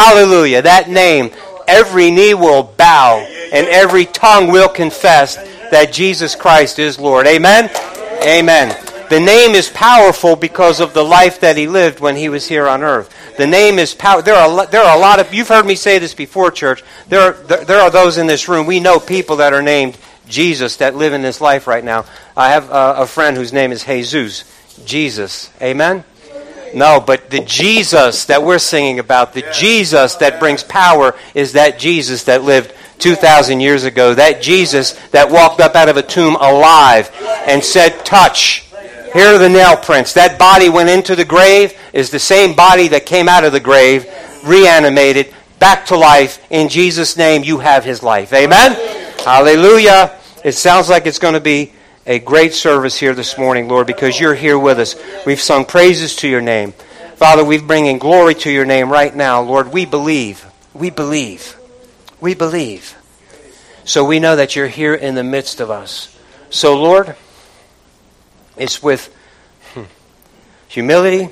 Hallelujah. That name, every knee will bow and every tongue will confess that Jesus Christ is Lord. Amen? Amen. The name is powerful because of the life that he lived when he was here on earth. The name is power. There are there are a lot of you've heard me say this before, church. There are there, are those in this room. We know people that are named Jesus that live in this life right now. I have a, a friend whose name is Jesus. Jesus. Amen. No, but the Jesus that we're singing about, the Jesus that brings power, is that Jesus that lived 2,000 years ago. That Jesus that walked up out of a tomb alive and said, Touch. Here are the nail prints. That body went into the grave, is the same body that came out of the grave, reanimated, back to life. In Jesus' name, you have his life. Amen? Hallelujah. It sounds like it's going to be a great service here this morning, Lord, because you're here with us. We've sung praises to your name. Father, we're bringing glory to your name right now. Lord, we believe. We believe. We believe. So we know that you're here in the midst of us. So, Lord, it's with humility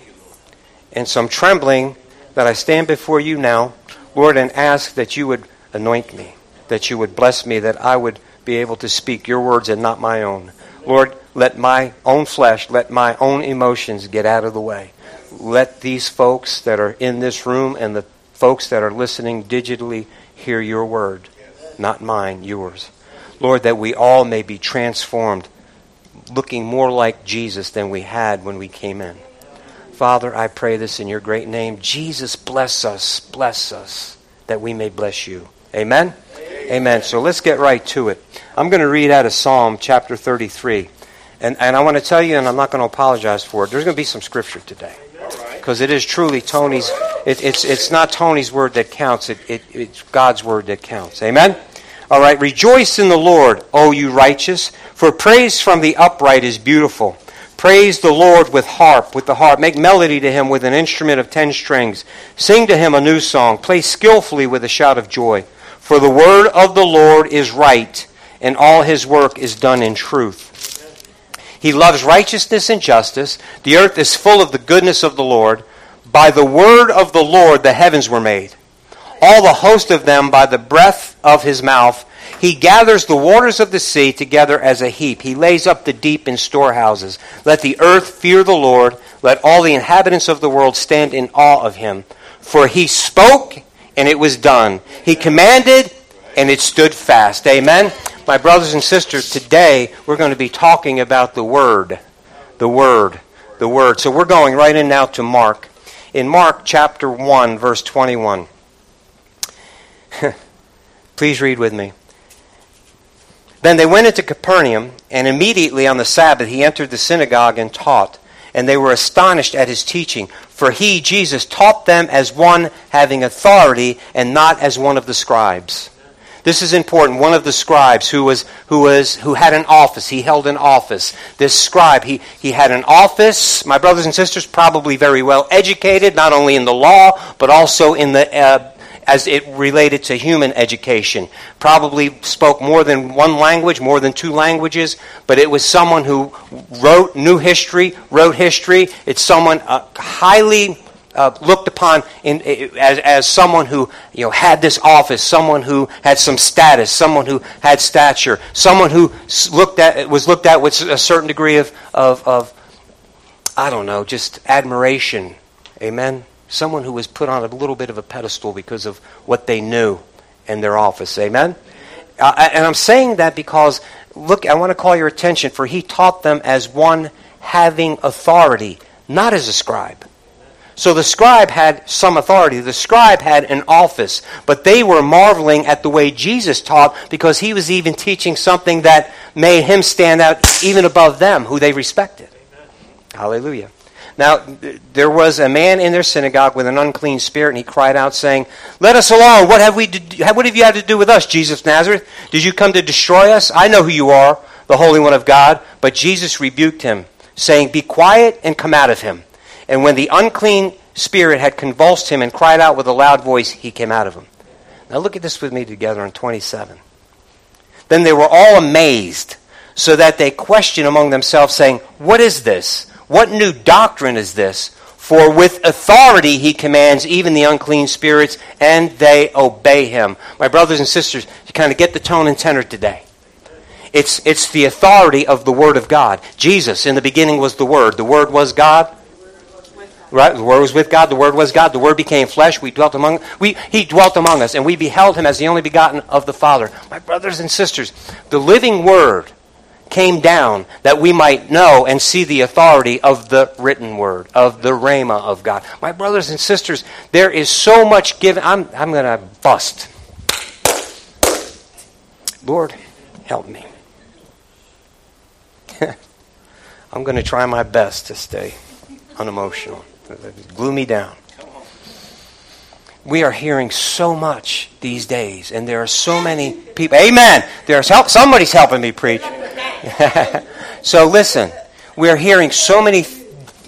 and some trembling that I stand before you now, Lord, and ask that you would anoint me, that you would bless me, that I would be able to speak your words and not my own. Lord, let my own flesh, let my own emotions get out of the way. Let these folks that are in this room and the folks that are listening digitally hear your word, not mine, yours. Lord, that we all may be transformed, looking more like Jesus than we had when we came in. Father, I pray this in your great name. Jesus, bless us, bless us, that we may bless you. Amen? Amen. So let's get right to it. I'm going to read out of Psalm chapter 33. And, and I want to tell you, and I'm not going to apologize for it, there's going to be some scripture today. Because it is truly Tony's, it, it's, it's not Tony's word that counts, it, it, it's God's word that counts. Amen? All right. Rejoice in the Lord, O you righteous, for praise from the upright is beautiful. Praise the Lord with harp, with the harp. Make melody to him with an instrument of ten strings. Sing to him a new song. Play skillfully with a shout of joy. For the word of the Lord is right, and all his work is done in truth. He loves righteousness and justice. The earth is full of the goodness of the Lord. By the word of the Lord the heavens were made, all the host of them by the breath of his mouth. He gathers the waters of the sea together as a heap. He lays up the deep in storehouses. Let the earth fear the Lord. Let all the inhabitants of the world stand in awe of him. For he spoke and it was done. He commanded, and it stood fast. Amen. My brothers and sisters, today we're going to be talking about the Word. The Word. The Word. So we're going right in now to Mark. In Mark chapter 1, verse 21. Please read with me. Then they went into Capernaum, and immediately on the Sabbath he entered the synagogue and taught and they were astonished at his teaching. For he, Jesus, taught them as one having authority and not as one of the scribes. This is important. One of the scribes who was who was who had an office. He held an office. This scribe, he, he had an office. My brothers and sisters, probably very well educated, not only in the law, but also in the uh, as it related to human education. Probably spoke more than one language, more than two languages, but it was someone who wrote new history, wrote history. It's someone uh, highly uh, looked upon in, as, as someone who you know, had this office, someone who had some status, someone who had stature, someone who looked at, was looked at with a certain degree of, of, of I don't know, just admiration. Amen? someone who was put on a little bit of a pedestal because of what they knew in their office. Amen? Uh, and I'm saying that because, look, I want to call your attention, for he taught them as one having authority, not as a scribe. So the scribe had some authority. The scribe had an office. But they were marveling at the way Jesus taught because he was even teaching something that made him stand out even above them, who they respected. Amen. Hallelujah. Now, there was a man in their synagogue with an unclean spirit, and he cried out, saying, Let us alone. What have, we what have you had to do with us, Jesus Nazareth? Did you come to destroy us? I know who you are, the Holy One of God. But Jesus rebuked him, saying, Be quiet and come out of him. And when the unclean spirit had convulsed him and cried out with a loud voice, he came out of him. Now look at this with me together on 27. Then they were all amazed, so that they questioned among themselves, saying, What is this? What new doctrine is this? For with authority he commands even the unclean spirits, and they obey him. My brothers and sisters, you kind of get the tone and tenor today. It's, it's the authority of the Word of God. Jesus, in the beginning, was the Word. The Word was God. Right? The Word was with God. The Word was God. The Word became flesh. We dwelt among we He dwelt among us, and we beheld Him as the only begotten of the Father. My brothers and sisters, the living Word came down that we might know and see the authority of the written word, of the Rhema of God. My brothers and sisters, there is so much given. I'm, I'm going to bust. Lord, help me. I'm going to try my best to stay unemotional. Glue me down. We are hearing so much these days, and there are so many people. Amen. There's help. Somebody's helping me preach. so listen, we're hearing so many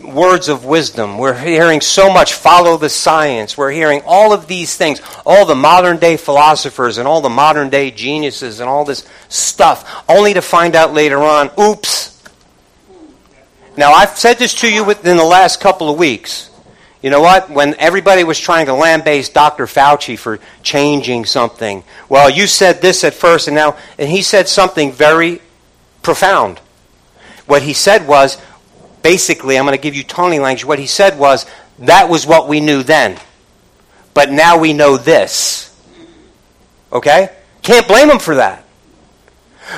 words of wisdom. We're hearing so much follow the science. We're hearing all of these things, all the modern day philosophers and all the modern day geniuses and all this stuff, only to find out later on, oops. Now, I've said this to you within the last couple of weeks. You know what? When everybody was trying to lambaste Dr. Fauci for changing something, well, you said this at first, and now, and he said something very profound. What he said was, basically, I'm going to give you Tony language. What he said was, that was what we knew then. But now we know this. Okay? Can't blame him for that.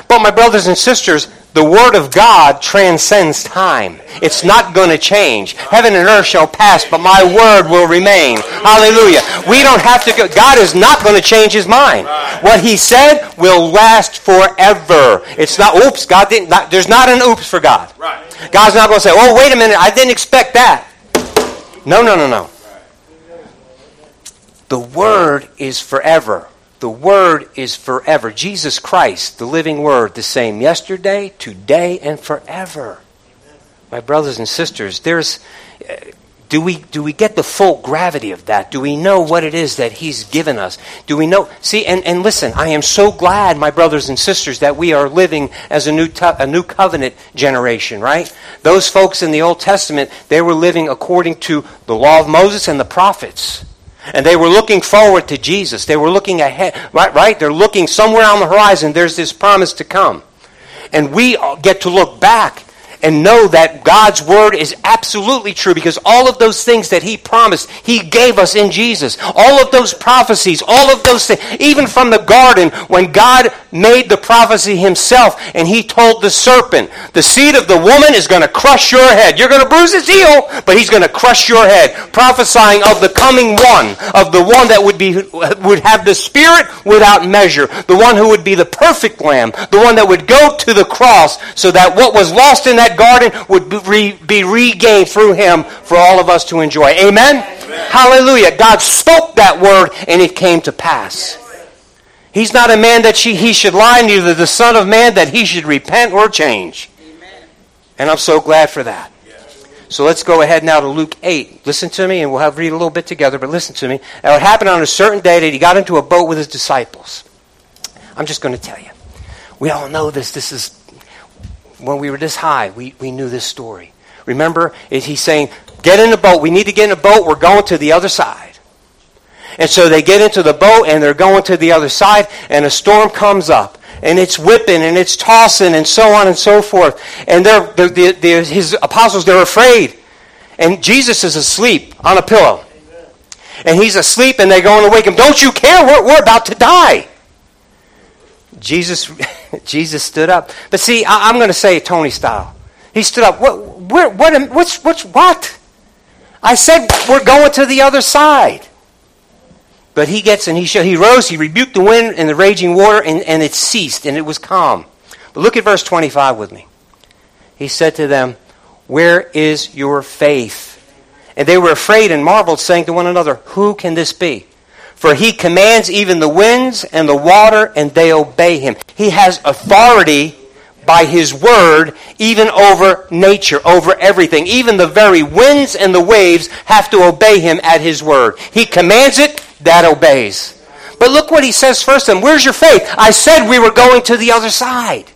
But my brothers and sisters, the Word of God transcends time. It's not going to change. Heaven and earth shall pass, but my Word will remain. Hallelujah. We don't have to go. God is not going to change His mind. What He said will last forever. It's not, oops, God didn't, not, there's not an oops for God. God's not going to say, oh, wait a minute, I didn't expect that. No, no, no, no. The Word is forever. The Word is forever. Jesus Christ, the living Word, the same yesterday, today, and forever. My brothers and sisters, there's. Uh, do we, do we get the full gravity of that? Do we know what it is that He's given us? Do we know? See, and, and listen, I am so glad, my brothers and sisters, that we are living as a new, a new covenant generation, right? Those folks in the Old Testament, they were living according to the law of Moses and the prophets. And they were looking forward to Jesus. They were looking ahead, right? Right? They're looking somewhere on the horizon. There's this promise to come. And we get to look back and know that God's word is absolutely true because all of those things that He promised, He gave us in Jesus. All of those prophecies, all of those things, even from the garden when God made the prophecy Himself and He told the serpent, the seed of the woman is going to crush your head. You're going to bruise his heel, but He's going to crush your head. Prophesying of the coming one, of the one that would be would have the Spirit without measure, the one who would be the perfect Lamb, the one that would go to the cross so that what was lost in that garden would be regained through him for all of us to enjoy. Amen? Amen? Hallelujah. God spoke that word and it came to pass. He's not a man that she, he should lie, neither the Son of Man that he should repent or change. Amen. And I'm so glad for that. So let's go ahead now to Luke 8. Listen to me, and we'll have read a little bit together, but listen to me. Now, it happened on a certain day that he got into a boat with his disciples. I'm just going to tell you. We all know this. This is when we were this high, we, we knew this story. Remember, he's saying, Get in the boat. We need to get in the boat. We're going to the other side. And so they get into the boat and they're going to the other side, and a storm comes up. And it's whipping and it's tossing and so on and so forth. And they're, they're, they're, his apostles, they're afraid. And Jesus is asleep on a pillow. And he's asleep and they're going to wake him. Don't you care? We're, we're about to die. Jesus, Jesus stood up. But see, I, am going to say it Tony style. He stood up. What, where, what, what's, what's, what? I said we're going to the other side. But he gets and he, he rose, he rebuked the wind and the raging water, and, and it ceased, and it was calm. But look at verse 25 with me. He said to them, Where is your faith? And they were afraid and marveled, saying to one another, Who can this be? For he commands even the winds and the water, and they obey him. He has authority by his word even over nature, over everything. Even the very winds and the waves have to obey him at his word. He commands it, that obeys. But look what he says first then. Where's your faith? I said we were going to the other side.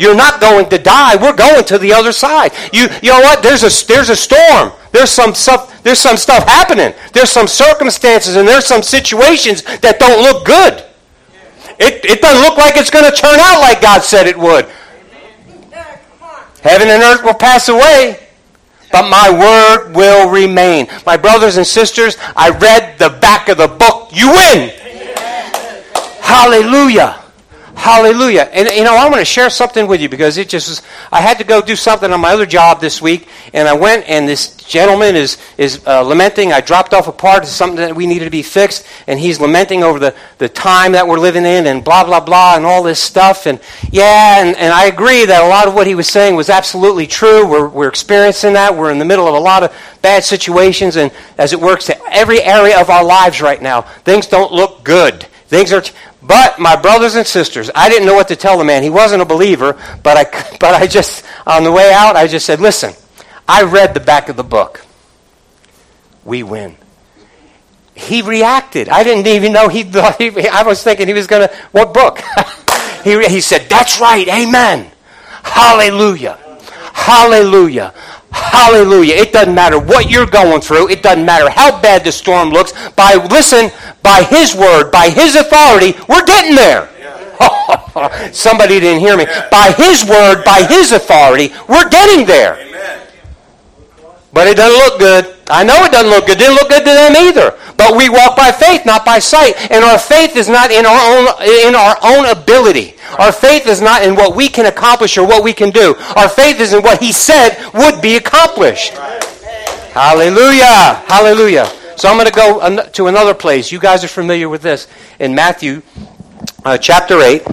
You're not going to die. We're going to the other side. You, you know what? There's a, there's a storm. There's some stuff, there's some stuff happening. There's some circumstances and there's some situations that don't look good. It, it doesn't look like it's going to turn out like God said it would. Heaven and earth will pass away, but my word will remain. My brothers and sisters, I read the back of the book. You win. Hallelujah. Hallelujah. And you know, I want to share something with you because it just was, I had to go do something on my other job this week, and I went and this gentleman is, is uh, lamenting. I dropped off a part of something that we needed to be fixed, and he's lamenting over the, the time that we're living in and blah, blah, blah, and all this stuff. And yeah, and, and I agree that a lot of what he was saying was absolutely true. We're, we're experiencing that. We're in the middle of a lot of bad situations, and as it works to every area of our lives right now, things don't look good. Things are, but my brothers and sisters, I didn't know what to tell the man. He wasn't a believer, but I, but I just, on the way out, I just said, listen, I read the back of the book. We win. He reacted. I didn't even know he thought he, I was thinking he was going to, what book? he, he said, that's right, amen. Hallelujah. Hallelujah. Hallelujah. It doesn't matter what you're going through. It doesn't matter how bad the storm looks. By, listen, by His word, by His authority, we're getting there. Somebody didn't hear me. By His word, by His authority, we're getting there. But it doesn't look good. I know it doesn't look good. It didn't look good to them either. But we walk by faith, not by sight. And our faith is not in our own, in our own ability. Our faith is not in what we can accomplish or what we can do. Our faith is in what He said would be accomplished. Hallelujah. Hallelujah. So I'm going to go to another place. You guys are familiar with this. In Matthew uh, chapter 8.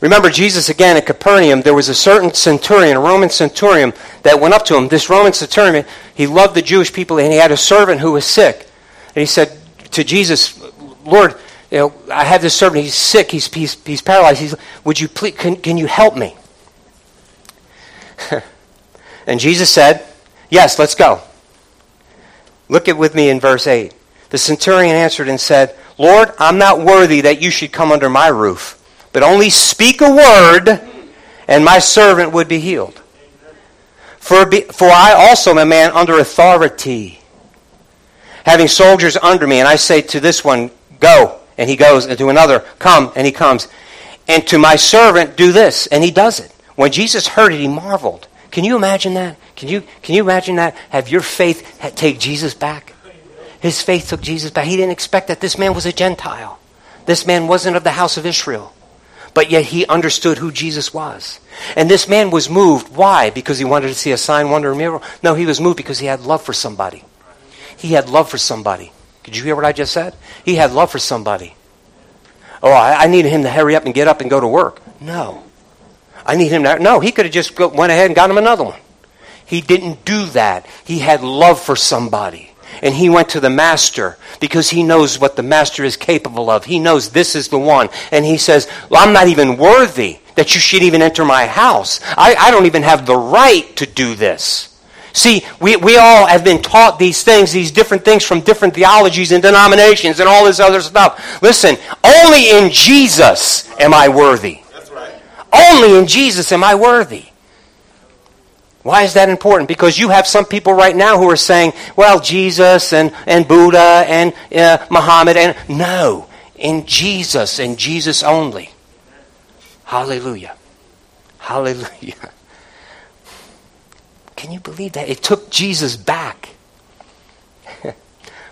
Remember, Jesus again at Capernaum, there was a certain centurion, a Roman centurion, that went up to him. This Roman centurion, he loved the Jewish people, and he had a servant who was sick. And he said to Jesus, Lord, you know, I have this servant, he's sick, he's, he's, he's paralyzed. He's, would you please, can, can you help me? and Jesus said, Yes, let's go. Look at with me in verse 8. The centurion answered and said, Lord, I'm not worthy that you should come under my roof but only speak a word, and my servant would be healed. For, be, for I also am a man under authority, having soldiers under me, and I say to this one, Go, and he goes, and to another, Come, and he comes. And to my servant, do this, and he does it. When Jesus heard it, he marveled. Can you imagine that? Can you, can you imagine that? Have your faith take Jesus back? His faith took Jesus back. He didn't expect that this man was a Gentile. This man wasn't of the house of Israel but yet he understood who Jesus was. And this man was moved. Why? Because he wanted to see a sign, wonder, and miracle? No, he was moved because he had love for somebody. He had love for somebody. Did you hear what I just said? He had love for somebody. Oh, I, I needed him to hurry up and get up and go to work. No. I need him to. No, he could have just go, went ahead and got him another one. He didn't do that. He had love for somebody and he went to the master because he knows what the master is capable of. He knows this is the one. And he says, well, I'm not even worthy that you should even enter my house. I, I don't even have the right to do this. See, we, we all have been taught these things, these different things from different theologies and denominations and all this other stuff. Listen, only in Jesus am I worthy. That's right. Only in Jesus am I worthy. Why is that important? Because you have some people right now who are saying, well, Jesus and, and Buddha and uh, Muhammad and. No, in Jesus and Jesus only. Hallelujah. Hallelujah. Can you believe that? It took Jesus back.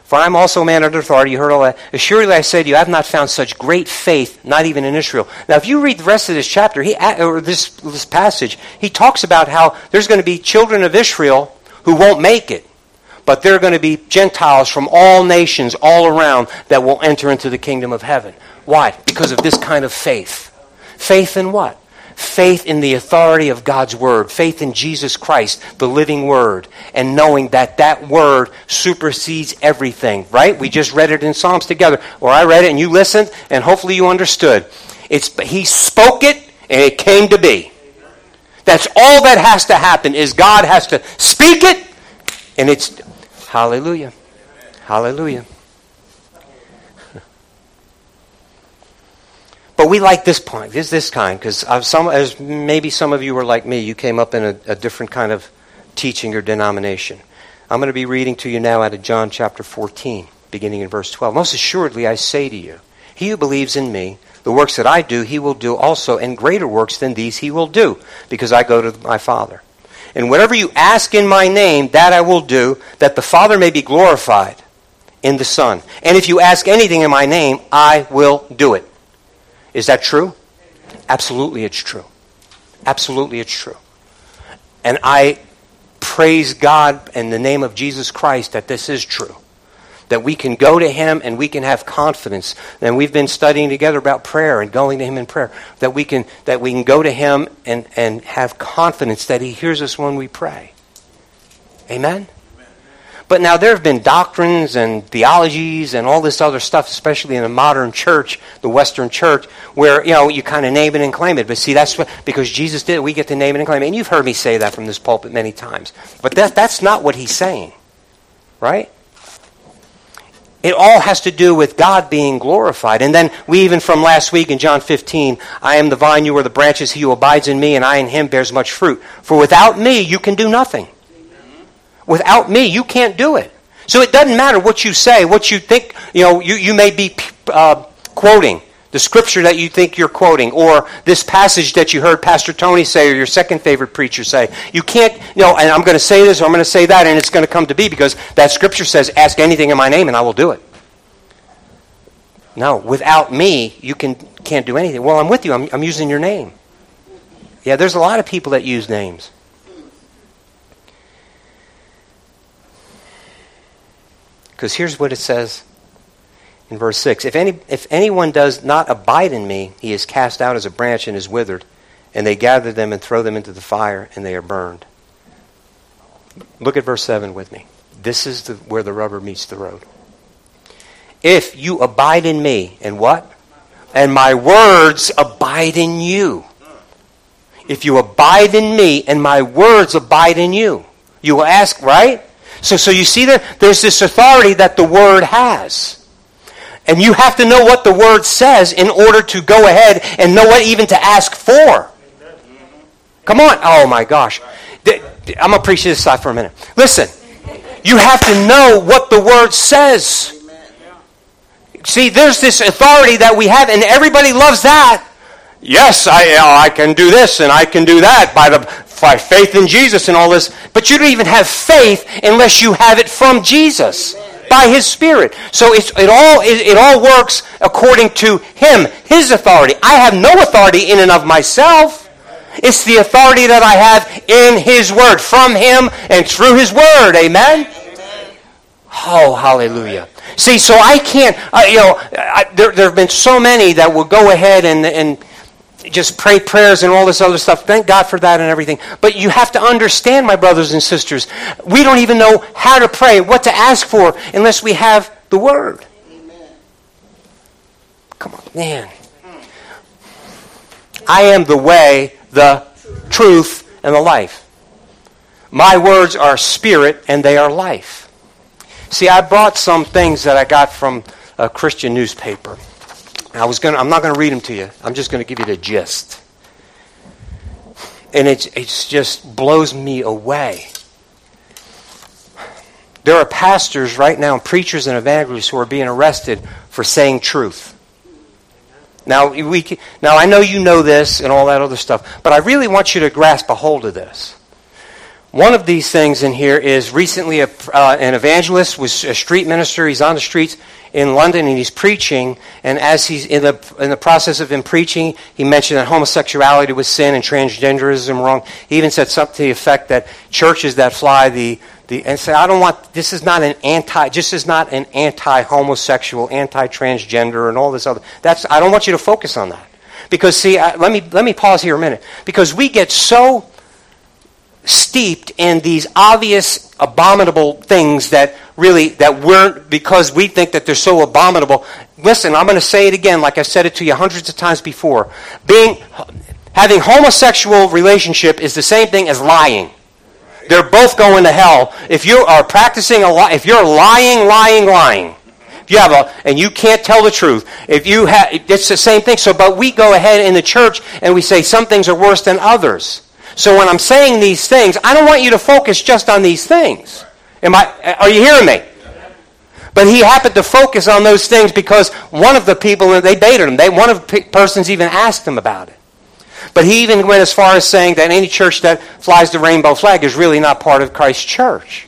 For I am also a man under authority. You heard all that. Assuredly I say to you, I have not found such great faith, not even in Israel. Now, if you read the rest of this chapter, he, or this, this passage, he talks about how there's going to be children of Israel who won't make it. But there are going to be Gentiles from all nations all around that will enter into the kingdom of heaven. Why? Because of this kind of faith. Faith in what? Faith in the authority of God's Word, faith in Jesus Christ, the living Word, and knowing that that Word supersedes everything, right? We just read it in Psalms together, or I read it and you listened, and hopefully you understood. It's, he spoke it, and it came to be. That's all that has to happen is God has to speak it, and it's hallelujah. Hallelujah. But we like this point, this this kind, because some, as maybe some of you were like me, you came up in a, a different kind of teaching or denomination. I'm going to be reading to you now out of John chapter 14, beginning in verse 12. Most assuredly, I say to you, he who believes in me, the works that I do, he will do also, and greater works than these he will do, because I go to my Father. And whatever you ask in my name, that I will do, that the Father may be glorified in the Son. And if you ask anything in my name, I will do it. Is that true? Absolutely, it's true. Absolutely, it's true. And I praise God in the name of Jesus Christ that this is true. That we can go to Him and we can have confidence. And we've been studying together about prayer and going to Him in prayer. That we can, that we can go to Him and, and have confidence that He hears us when we pray. Amen? But now there have been doctrines and theologies and all this other stuff, especially in the modern church, the Western church, where you know you kind of name it and claim it. But see, that's what because Jesus did. We get to name it and claim it. And you've heard me say that from this pulpit many times. But that, that's not what he's saying, right? It all has to do with God being glorified. And then we even from last week in John 15, I am the vine, you are the branches, he who abides in me, and I in him bears much fruit. For without me you can do nothing. Without me, you can't do it. So it doesn't matter what you say, what you think, you know, you, you may be uh, quoting the scripture that you think you're quoting, or this passage that you heard Pastor Tony say, or your second favorite preacher say. You can't, you know, and I'm going to say this, or I'm going to say that, and it's going to come to be because that scripture says, ask anything in my name, and I will do it. No, without me, you can, can't do anything. Well, I'm with you. I'm, I'm using your name. Yeah, there's a lot of people that use names. Because here's what it says in verse 6 if, any, if anyone does not abide in me, he is cast out as a branch and is withered, and they gather them and throw them into the fire, and they are burned. Look at verse 7 with me. This is the, where the rubber meets the road. If you abide in me, and what? And my words abide in you. If you abide in me, and my words abide in you. You will ask, right? So, so you see there, there's this authority that the Word has. And you have to know what the Word says in order to go ahead and know what even to ask for. Come on. Oh my gosh. I'm going to preach this side for a minute. Listen, you have to know what the Word says. See, there's this authority that we have, and everybody loves that. Yes, I, I can do this and I can do that by the by faith in Jesus and all this, but you don't even have faith unless you have it from Jesus by His Spirit. So it all it, it all works according to Him, His authority. I have no authority in and of myself. It's the authority that I have in His Word, from Him and through His Word. Amen. Oh, hallelujah. See, so I can't, uh, you know, I, there, there have been so many that will go ahead and, and just pray prayers and all this other stuff. Thank God for that and everything. But you have to understand, my brothers and sisters, we don't even know how to pray, what to ask for, unless we have the Word. Amen. Come on, man. I am the way, the truth, and the life. My words are spirit and they are life. See, I brought some things that I got from a Christian newspaper. I was going I'm not going to read them to you. I'm just going to give you the gist. And it it's just blows me away. There are pastors right now, preachers and evangelists who are being arrested for saying truth. Now, we, now I know you know this and all that other stuff, but I really want you to grasp a hold of this. One of these things in here is recently a, uh, an evangelist was a street minister. He's on the streets in London and he's preaching. And as he's in the in the process of him preaching, he mentioned that homosexuality was sin and transgenderism wrong. He even said something to the effect that churches that fly the the and say, I don't want this is not an anti just is not an anti homosexual, anti transgender, and all this other. That's I don't want you to focus on that because see, I, let me let me pause here a minute because we get so steeped in these obvious abominable things that really that weren't because we think that they're so abominable. Listen i'm going to say it again like i've said it to you hundreds of times before. Being having homosexual relationship is the same thing as lying. They're both going to hell. If you are practicing a lie if you're lying lying lying if you have a and you can't tell the truth if you have it's the same thing. So but we go ahead in the church and we say some things are worse than others. So when I'm saying these things, I don't want you to focus just on these things. Am I, are you hearing me? But he happened to focus on those things because one of the people, they baited him. They, one of the persons even asked him about it. But he even went as far as saying that any church that flies the rainbow flag is really not part of Christ's church.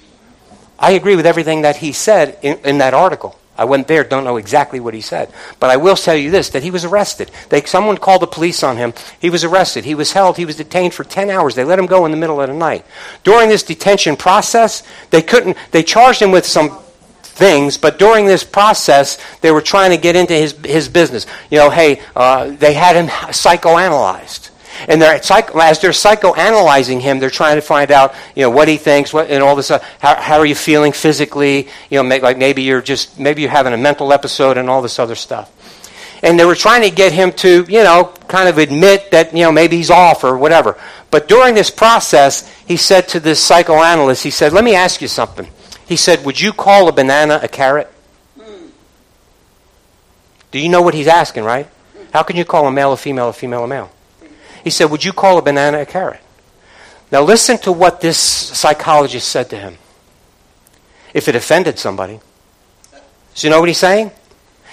I agree with everything that he said in, in that article. I went there, don't know exactly what he said. But I will tell you this that he was arrested. They, someone called the police on him. He was arrested. He was held. He was detained for 10 hours. They let him go in the middle of the night. During this detention process, they couldn't, they charged him with some things, but during this process, they were trying to get into his, his business. You know, hey, uh, they had him psychoanalyzed. And they're, as they're psychoanalyzing him, they're trying to find out, you know, what he thinks, what, and all this. Uh, how, how are you feeling physically? You know, like maybe you're just, maybe you're having a mental episode and all this other stuff. And they were trying to get him to, you know, kind of admit that, you know, maybe he's off or whatever. But during this process, he said to this psychoanalyst, he said, let me ask you something. He said, Would you call a banana a carrot? Do you know what he's asking, right? How can you call a male a female, a female a male? He said, Would you call a banana a carrot? Now listen to what this psychologist said to him. If it offended somebody. So you know what he's saying?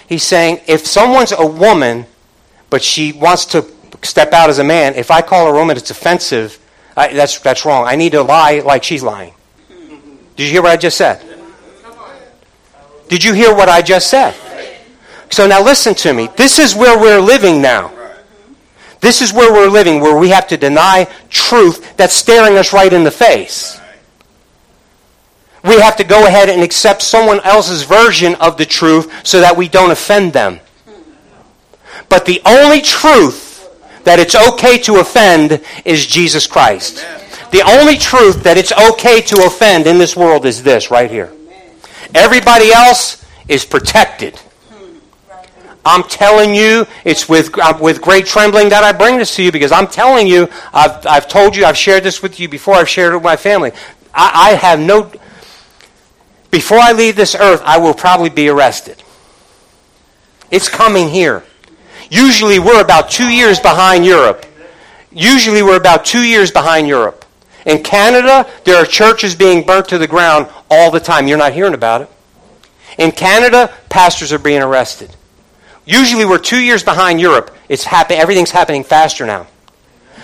He's saying, if someone's a woman, but she wants to step out as a man, if I call her a woman, it's offensive. I, that's, that's wrong. I need to lie like she's lying. Did you hear what I just said? Did you hear what I just said? So now listen to me. This is where we're living now. This is where we're living, where we have to deny truth that's staring us right in the face. We have to go ahead and accept someone else's version of the truth so that we don't offend them. But the only truth that it's okay to offend is Jesus Christ. The only truth that it's okay to offend in this world is this right here. Everybody else is protected. I'm telling you, it's with, uh, with great trembling that I bring this to you because I'm telling you, I've, I've told you, I've shared this with you before, I've shared it with my family. I, I have no. Before I leave this earth, I will probably be arrested. It's coming here. Usually, we're about two years behind Europe. Usually, we're about two years behind Europe. In Canada, there are churches being burnt to the ground all the time. You're not hearing about it. In Canada, pastors are being arrested. Usually we're two years behind Europe. It's happen- everything's happening faster now.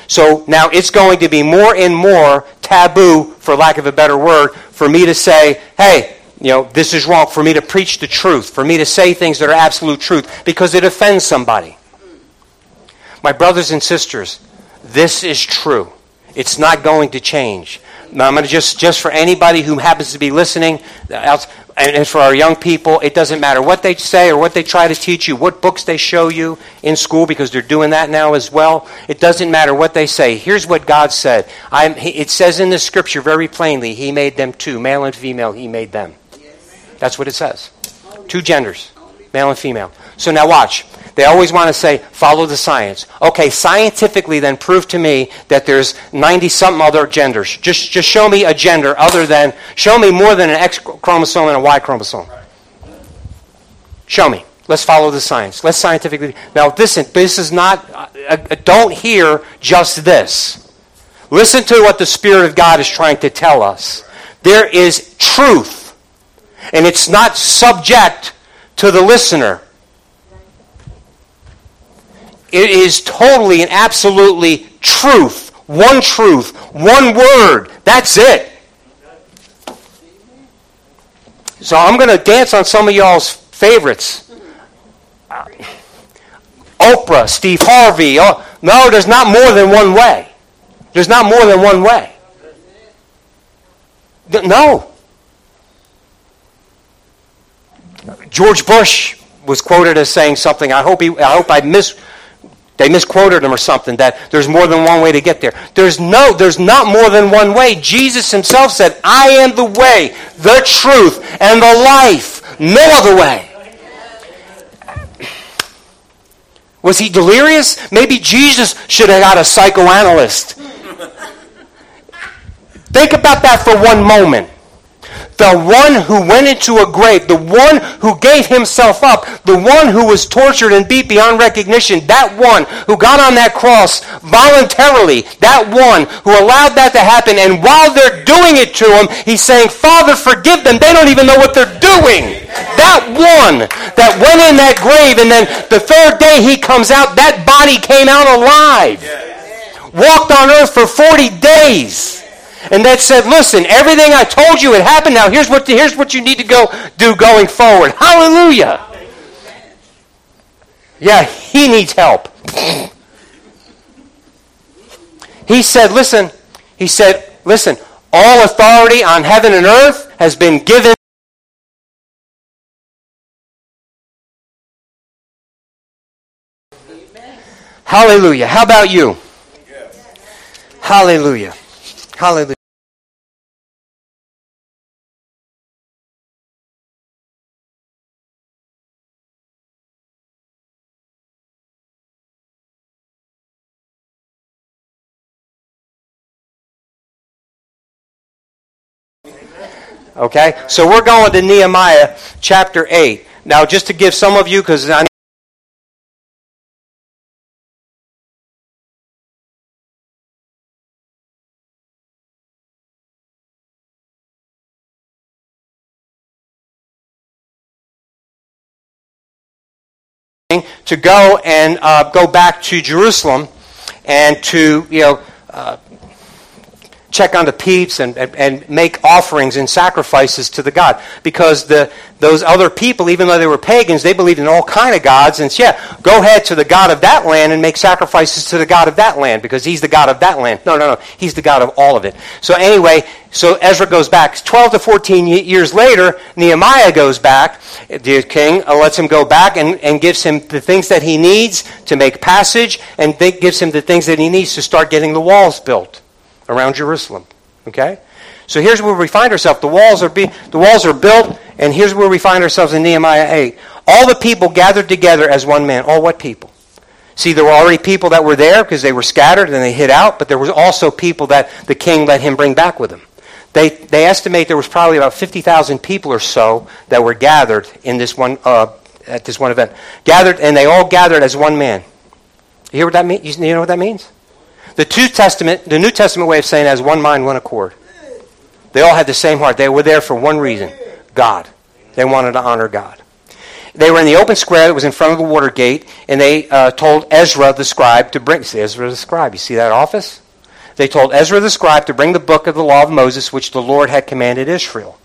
So now it's going to be more and more taboo, for lack of a better word, for me to say, hey, you know, this is wrong, for me to preach the truth, for me to say things that are absolute truth, because it offends somebody. My brothers and sisters, this is true. It's not going to change. Now, I'm going to just, just for anybody who happens to be listening, and for our young people, it doesn't matter what they say or what they try to teach you, what books they show you in school, because they're doing that now as well. It doesn't matter what they say. Here's what God said. I'm, it says in the scripture very plainly, He made them two, male and female, He made them. That's what it says. Two genders, male and female. So now watch. They always want to say, follow the science. Okay, scientifically then prove to me that there's 90 something other genders. Just, just show me a gender other than, show me more than an X chromosome and a Y chromosome. Show me. Let's follow the science. Let's scientifically. Now, listen, this is not, uh, uh, don't hear just this. Listen to what the Spirit of God is trying to tell us. There is truth, and it's not subject to the listener. It is totally and absolutely truth. One truth. One word. That's it. So I'm going to dance on some of y'all's favorites. Uh, Oprah, Steve Harvey. Oh, no, there's not more than one way. There's not more than one way. No. George Bush was quoted as saying something. I hope he, I hope I they misquoted him or something that there's more than one way to get there. There's no, there's not more than one way. Jesus himself said, I am the way, the truth, and the life. No other way. Was he delirious? Maybe Jesus should have got a psychoanalyst. Think about that for one moment. The one who went into a grave, the one who gave himself up, the one who was tortured and beat beyond recognition, that one who got on that cross voluntarily, that one who allowed that to happen, and while they're doing it to him, he's saying, Father, forgive them. They don't even know what they're doing. That one that went in that grave, and then the third day he comes out, that body came out alive. Walked on earth for 40 days and that said, listen, everything I told you had happened. Now here's what, here's what you need to go do going forward. Hallelujah. Yeah, he needs help. he said, listen, he said, listen, all authority on heaven and earth has been given Hallelujah. How about you? Hallelujah. Hallelujah. Okay? So we're going to Nehemiah chapter 8. Now, just to give some of you, because I to go and uh, go back to Jerusalem and to you know uh, check on the peeps and, and, make offerings and sacrifices to the God. Because the, those other people, even though they were pagans, they believed in all kind of gods. And yeah, go ahead to the God of that land and make sacrifices to the God of that land because he's the God of that land. No, no, no. He's the God of all of it. So anyway, so Ezra goes back. 12 to 14 years later, Nehemiah goes back. The king uh, lets him go back and, and gives him the things that he needs to make passage and gives him the things that he needs to start getting the walls built around Jerusalem. Okay? So here's where we find ourselves. The walls are be, the walls are built, and here's where we find ourselves in Nehemiah 8. All the people gathered together as one man. All what people? See, there were already people that were there because they were scattered and they hid out, but there was also people that the king let him bring back with him. They, they estimate there was probably about 50,000 people or so that were gathered in this one, uh, at this one event. Gathered, and they all gathered as one man. You hear what that means? You know what that means? The New Testament, the New Testament way of saying as one mind, one accord. They all had the same heart. They were there for one reason God. They wanted to honor God. They were in the open square that was in front of the water gate, and they uh, told Ezra the scribe to bring. See, Ezra the scribe. You see that office? They told Ezra the scribe to bring the book of the law of Moses, which the Lord had commanded Israel.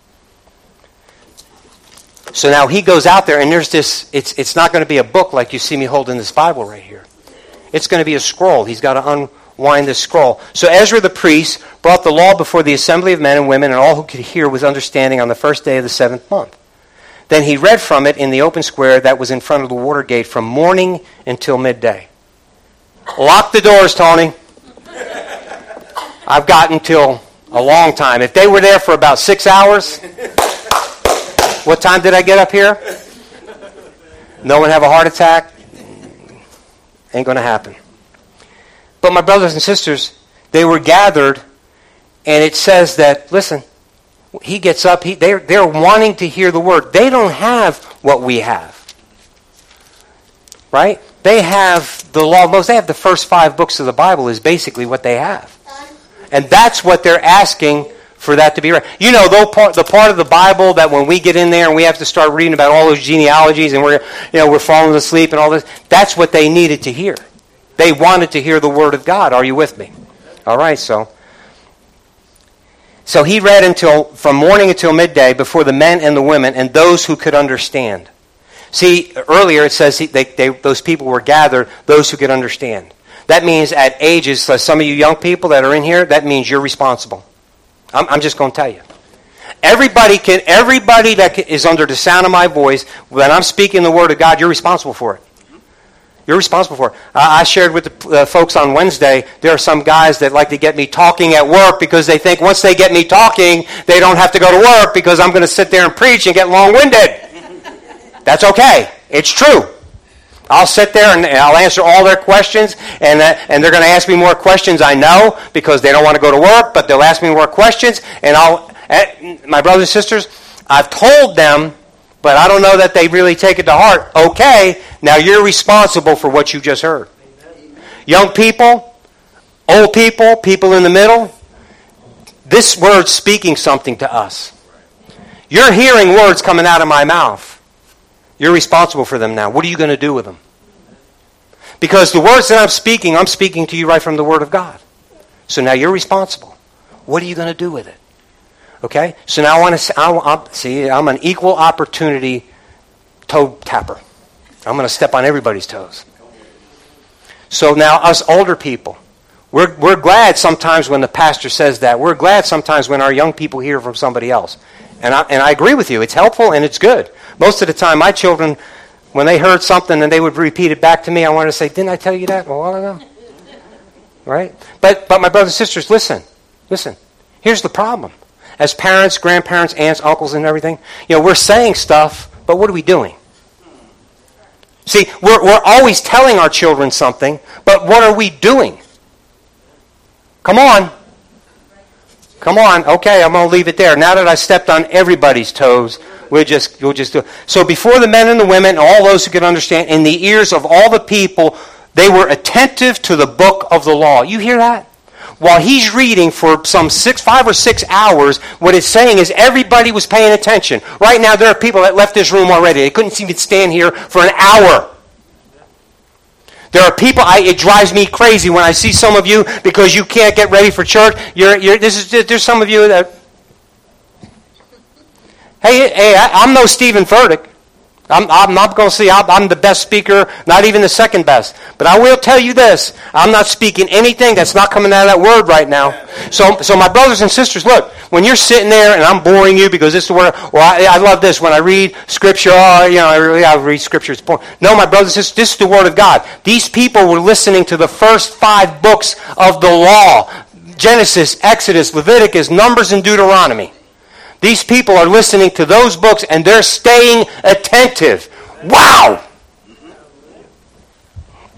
So now he goes out there, and there's this. It's, it's not going to be a book like you see me holding this Bible right here. It's going to be a scroll. He's got to un, wind the scroll. So Ezra the priest brought the law before the assembly of men and women, and all who could hear with understanding on the first day of the seventh month. Then he read from it in the open square that was in front of the water gate from morning until midday. Lock the doors, Tony. I've got until a long time. If they were there for about six hours, what time did I get up here? No one have a heart attack? Ain't going to happen. But my brothers and sisters, they were gathered, and it says that, listen, he gets up, he, they're, they're wanting to hear the word. They don't have what we have. Right? They have the law, most, they have the first five books of the Bible, is basically what they have. And that's what they're asking for that to be right. You know, the part, the part of the Bible that when we get in there and we have to start reading about all those genealogies and we're, you know, we're falling asleep and all this, that's what they needed to hear. They wanted to hear the word of God. Are you with me? All right, so. So he read until from morning until midday before the men and the women and those who could understand. See, earlier it says they, they, those people were gathered, those who could understand. That means at ages, so some of you young people that are in here, that means you're responsible. I'm, I'm just going to tell you. Everybody can, everybody that is under the sound of my voice, when I'm speaking the word of God, you're responsible for it. You're responsible for it. I shared with the uh, folks on Wednesday, there are some guys that like to get me talking at work because they think once they get me talking, they don't have to go to work because I'm going to sit there and preach and get long winded. That's okay. It's true. I'll sit there and I'll answer all their questions, and, uh, and they're going to ask me more questions, I know, because they don't want to go to work, but they'll ask me more questions, and I'll Eh, my brothers and sisters, I've told them, but I don't know that they really take it to heart. Okay, now you're responsible for what you just heard. Young people, old people, people in the middle, this word's speaking something to us. You're hearing words coming out of my mouth. You're responsible for them now. What are you going to do with them? Because the words that I'm speaking, I'm speaking to you right from the Word of God. So now you're responsible. What are you going to do with it? Okay? So now I want to I, I, see, I'm an equal opportunity toe tapper. I'm going to step on everybody's toes. So now, us older people, we're, we're glad sometimes when the pastor says that. We're glad sometimes when our young people hear from somebody else. And I, and I agree with you. It's helpful and it's good. Most of the time, my children, when they heard something and they would repeat it back to me, I wanted to say, Didn't I tell you that a while ago? Right? But, but my brothers and sisters, listen. Listen. Here's the problem. As parents, grandparents, aunts, uncles, and everything, you know, we're saying stuff, but what are we doing? See, we're, we're always telling our children something, but what are we doing? Come on. Come on. Okay, I'm going to leave it there. Now that I stepped on everybody's toes, we'll just, we'll just do it. So before the men and the women, all those who could understand, in the ears of all the people, they were attentive to the book of the law. You hear that? While he's reading for some six, five or six hours, what it's saying is everybody was paying attention. Right now, there are people that left this room already. They couldn't even stand here for an hour. There are people, I, it drives me crazy when I see some of you because you can't get ready for church. You're, you're, this is, there's some of you that. Hey, hey I, am no Steven Furtick. I'm, I'm not going to say I'm the best speaker, not even the second best. But I will tell you this I'm not speaking anything that's not coming out of that word right now. So, so my brothers and sisters, look, when you're sitting there and I'm boring you because this is the word, or I, I love this when I read scripture, oh, you know, I, really, I read scripture, it's boring. No, my brothers and sisters, this is the word of God. These people were listening to the first five books of the law Genesis, Exodus, Leviticus, Numbers, and Deuteronomy. These people are listening to those books and they're staying attentive. Wow!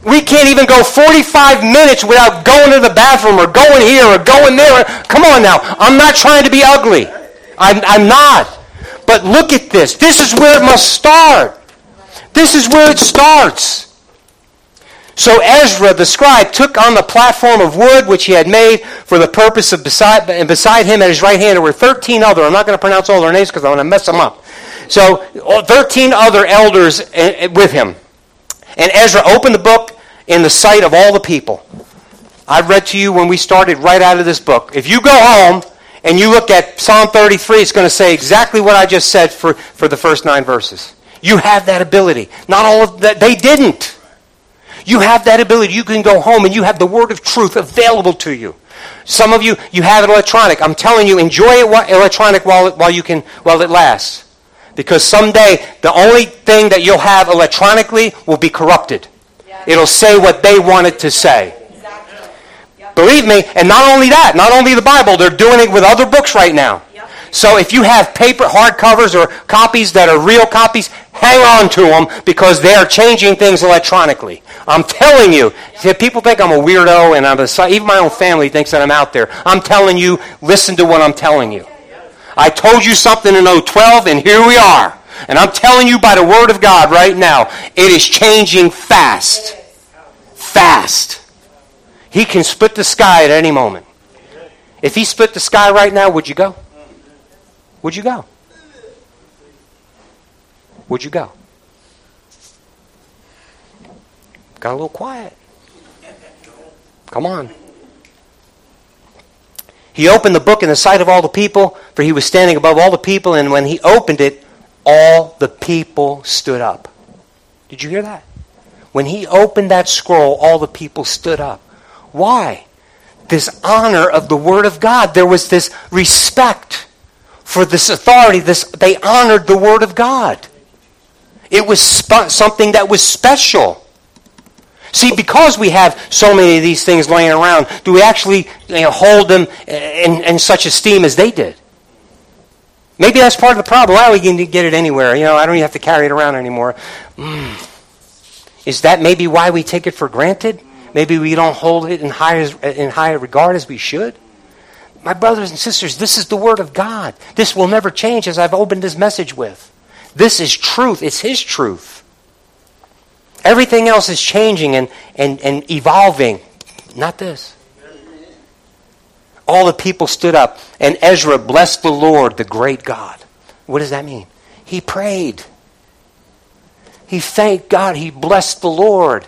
We can't even go 45 minutes without going to the bathroom or going here or going there. Come on now. I'm not trying to be ugly. I'm, I'm not. But look at this. This is where it must start. This is where it starts. So Ezra the scribe took on the platform of wood which he had made for the purpose of beside and beside him at his right hand there were 13 other. I'm not going to pronounce all their names because I'm going to mess them up. So 13 other elders eh, eh, with him. And Ezra opened the book in the sight of all the people. I read to you when we started right out of this book. If you go home and you look at Psalm 33, it's going to say exactly what I just said for, for the first nine verses. You have that ability. Not all of that, they didn't. You have that ability. You can go home and you have the word of truth available to you. Some of you, you have it electronic. I'm telling you, enjoy it electronic while, while, you can, while it lasts. Because someday, the only thing that you'll have electronically will be corrupted. It'll say what they want it to say. Believe me, and not only that, not only the Bible, they're doing it with other books right now. So if you have paper hardcovers or copies that are real copies, hang on to them because they are changing things electronically. I'm telling you. People think I'm a weirdo, and I'm a, even my own family thinks that I'm out there. I'm telling you, listen to what I'm telling you. I told you something in 012, and here we are. And I'm telling you by the word of God right now, it is changing fast. Fast. He can split the sky at any moment. If he split the sky right now, would you go? Would you go? Would you go? Got a little quiet. Come on. He opened the book in the sight of all the people, for he was standing above all the people, and when he opened it, all the people stood up. Did you hear that? When he opened that scroll, all the people stood up. Why? This honor of the Word of God. There was this respect for this authority. This, they honored the Word of God. It was sp- something that was special. See, because we have so many of these things laying around, do we actually you know, hold them in, in such esteem as they did? Maybe that's part of the problem. Why well, we can get it anywhere. You know, I don't even have to carry it around anymore. Mm. Is that maybe why we take it for granted? Maybe we don't hold it in high, in high regard as we should? My brothers and sisters, this is the Word of God. This will never change as I've opened this message with. This is truth. It's His truth. Everything else is changing and, and, and evolving. Not this. All the people stood up, and Ezra blessed the Lord, the great God. What does that mean? He prayed. He thanked God. He blessed the Lord.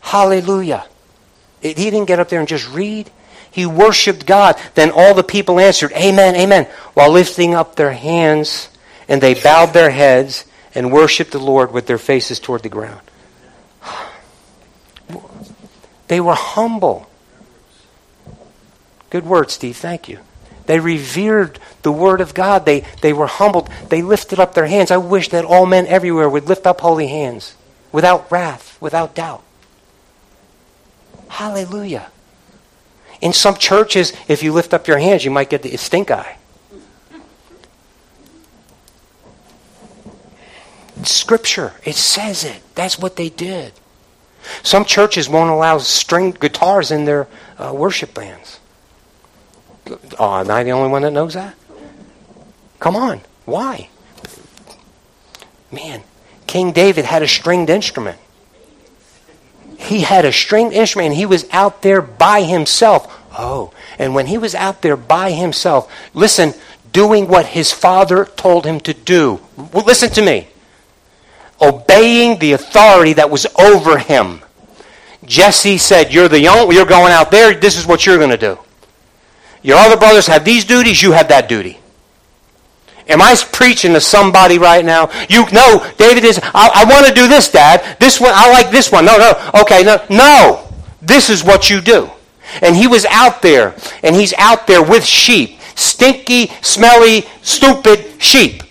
Hallelujah. He didn't get up there and just read. He worshiped God. Then all the people answered, Amen, Amen, while lifting up their hands, and they bowed their heads and worshiped the Lord with their faces toward the ground. They were humble. Good word, Steve. Thank you. They revered the Word of God. They, they were humbled. They lifted up their hands. I wish that all men everywhere would lift up holy hands without wrath, without doubt. Hallelujah. In some churches, if you lift up your hands, you might get the stink eye. Scripture, it says it. That's what they did. Some churches won't allow string guitars in their uh, worship bands. Oh, am I the only one that knows that? Come on. Why? Man, King David had a stringed instrument. He had a stringed instrument and he was out there by himself. Oh, and when he was out there by himself, listen, doing what his father told him to do. Listen to me. Obeying the authority that was over him. Jesse said, You're the young, you're going out there, this is what you're going to do. Your other brothers have these duties, you have that duty. Am I preaching to somebody right now? You know, David is, I, I want to do this, Dad. This one, I like this one. No, no. Okay, no. No. This is what you do. And he was out there, and he's out there with sheep. Stinky, smelly, stupid sheep.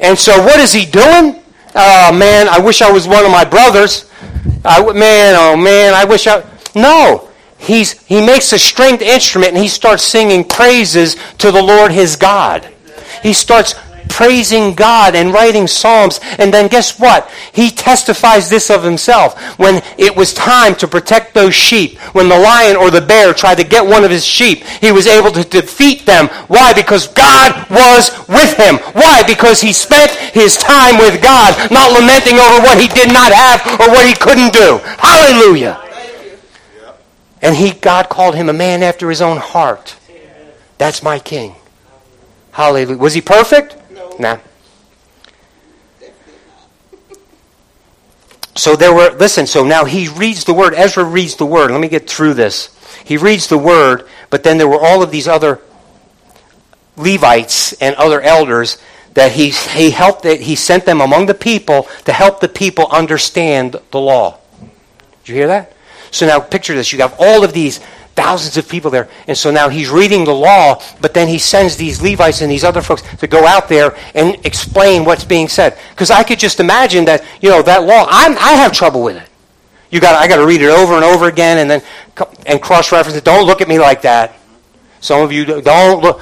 And so what is he doing? Oh, man, I wish I was one of my brothers. I, man, oh, man, I wish I... No he's, he makes a stringed instrument and he starts singing praises to the Lord his God. He starts praising God and writing psalms. And then guess what? He testifies this of himself. When it was time to protect those sheep, when the lion or the bear tried to get one of his sheep, he was able to defeat them. Why? Because God was with him. Why? Because he spent his time with God, not lamenting over what he did not have or what he couldn't do. Hallelujah. And he, God called him a man after his own heart. That's my king. Hallelujah. Was he perfect? Nah. So there were, listen, so now he reads the word. Ezra reads the word. Let me get through this. He reads the word, but then there were all of these other Levites and other elders that he, he helped, that he sent them among the people to help the people understand the law. Did you hear that? So now picture this. You have all of these thousands of people there. And so now he's reading the law, but then he sends these Levites and these other folks to go out there and explain what's being said. Because I could just imagine that, you know, that law, I'm, I have trouble with it. You got, I got to read it over and over again and then and cross-reference it. Don't look at me like that. Some of you don't look.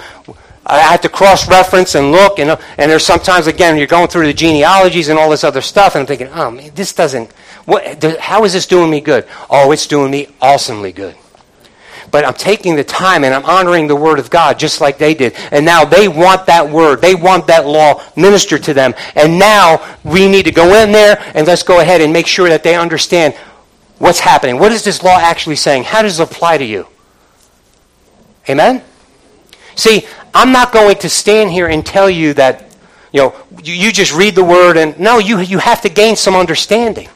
I have to cross-reference and look, and, and there's sometimes, again, you're going through the genealogies and all this other stuff, and I'm thinking, oh, man, this doesn't, what, how is this doing me good? Oh, it's doing me awesomely good. But I'm taking the time and I'm honoring the Word of God just like they did. And now they want that Word. They want that law ministered to them. And now we need to go in there and let's go ahead and make sure that they understand what's happening. What is this law actually saying? How does it apply to you? Amen? See, I'm not going to stand here and tell you that, you know, you, just read the Word and, no, you, you have to gain some understanding.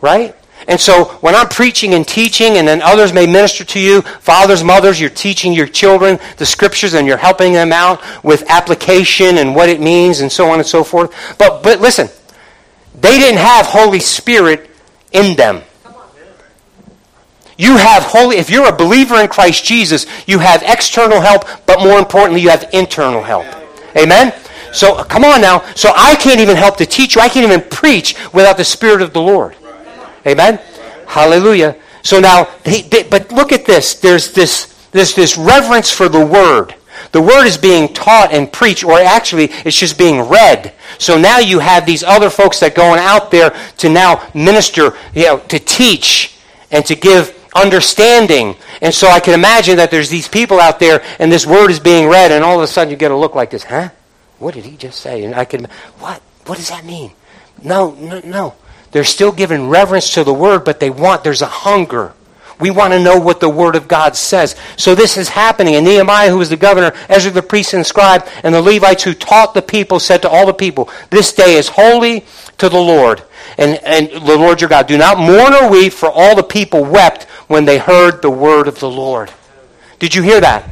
Right? And so when I'm preaching and teaching, and then others may minister to you, fathers, mothers, you're teaching your children the scriptures and you're helping them out with application and what it means and so on and so forth. But, but listen, they didn't have Holy Spirit in them. You have holy, if you're a believer in Christ Jesus, you have external help, but more importantly, you have internal help. Amen? So come on now. So I can't even help to teach you. I can't even preach without the Spirit of the Lord. Amen? Hallelujah. So now, they, but look at this. There's this, there's this reverence for the Word. The Word is being taught and preached, or actually, it's just being read. So now you have these other folks that going out there to now minister, you know, to teach and to give understanding. And so I can imagine that there's these people out there and this word is being read and all of a sudden you get a look like this, huh? What did he just say? And I can, what? What does that mean? No, no, no. They're still giving reverence to the word, but they want, there's a hunger. We want to know what the Word of God says. So this is happening. And Nehemiah, who was the governor, Ezra the priest and scribe, and the Levites who taught the people, said to all the people, This day is holy to the Lord. And, and the Lord your God. Do not mourn or weep, for all the people wept when they heard the word of the Lord. Did you hear that?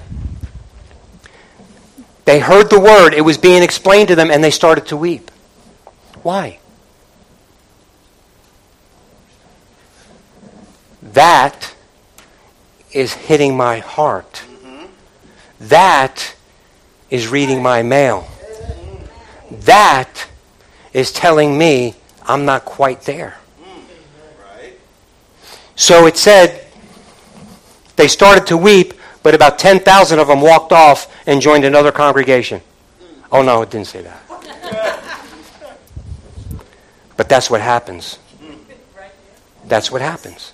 They heard the word. It was being explained to them, and they started to weep. Why? That is hitting my heart. That is reading my mail. That is telling me I'm not quite there. So it said they started to weep, but about 10,000 of them walked off and joined another congregation. Oh, no, it didn't say that. But that's what happens. That's what happens.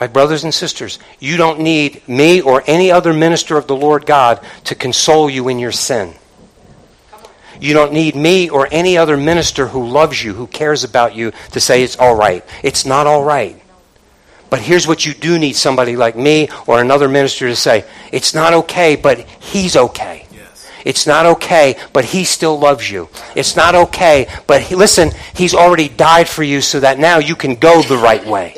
My brothers and sisters, you don't need me or any other minister of the Lord God to console you in your sin. You don't need me or any other minister who loves you, who cares about you, to say it's all right. It's not all right. But here's what you do need somebody like me or another minister to say it's not okay, but he's okay. Yes. It's not okay, but he still loves you. It's not okay, but he, listen, he's already died for you so that now you can go the right way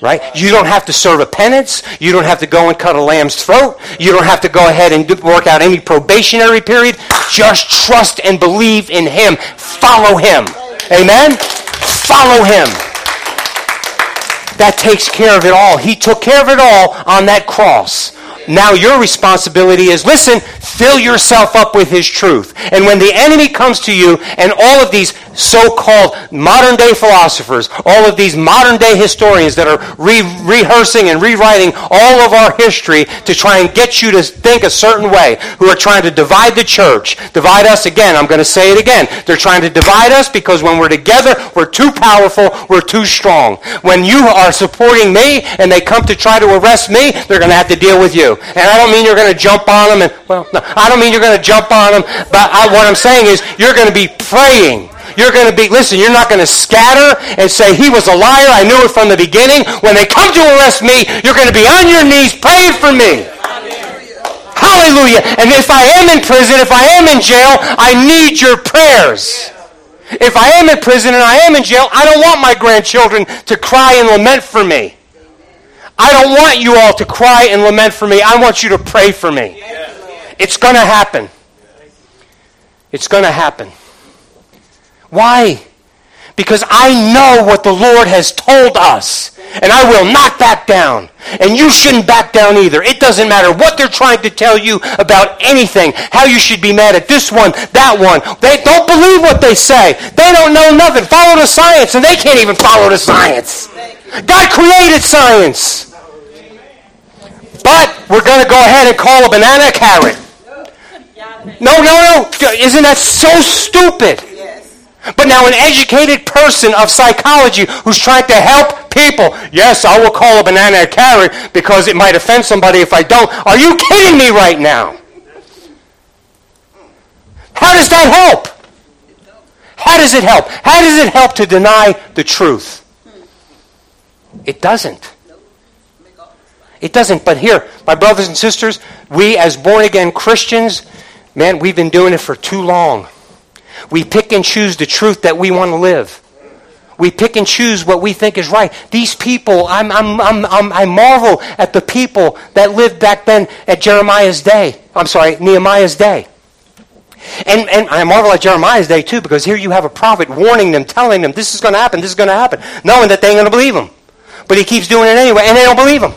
right? You don't have to serve a penance. You don't have to go and cut a lamb's throat. You don't have to go ahead and work out any probationary period. Just trust and believe in Him. Follow Him. Amen? Follow Him. That takes care of it all. He took care of it all on that cross. Now your responsibility is listen, fill yourself up with His truth. And when the enemy comes to you and all of these so-called modern day philosophers, all of these modern day historians that are re- rehearsing and rewriting all of our history to try and get you to think a certain way, who are trying to divide the church, divide us again. I'm going to say it again. They're trying to divide us because when we're together, we're too powerful, we're too strong. When you are supporting me and they come to try to arrest me, they're going to have to deal with you. And I don't mean you're going to jump on them and, well, no, I don't mean you're going to jump on them, but I, what I'm saying is you're going to be praying you're going to be, listen, you're not going to scatter and say, he was a liar. I knew it from the beginning. When they come to arrest me, you're going to be on your knees praying for me. Hallelujah. And if I am in prison, if I am in jail, I need your prayers. If I am in prison and I am in jail, I don't want my grandchildren to cry and lament for me. I don't want you all to cry and lament for me. I want you to pray for me. It's going to happen. It's going to happen. Why? Because I know what the Lord has told us. And I will not back down. And you shouldn't back down either. It doesn't matter what they're trying to tell you about anything. How you should be mad at this one, that one. They don't believe what they say. They don't know nothing. Follow the science. And they can't even follow the science. God created science. But we're going to go ahead and call a banana carrot. No, no, no. Isn't that so stupid? But now an educated person of psychology who's trying to help people, yes, I will call a banana a carrot because it might offend somebody if I don't. Are you kidding me right now? How does that help? How does it help? How does it help to deny the truth? It doesn't. It doesn't. But here, my brothers and sisters, we as born again Christians, man, we've been doing it for too long. We pick and choose the truth that we want to live. We pick and choose what we think is right. These people, I'm, I'm, I'm, i marvel at the people that lived back then at Jeremiah's day. I'm sorry, Nehemiah's day. And, and I marvel at Jeremiah's day too, because here you have a prophet warning them, telling them this is going to happen, this is going to happen, knowing that they ain't going to believe him. But he keeps doing it anyway, and they don't believe him.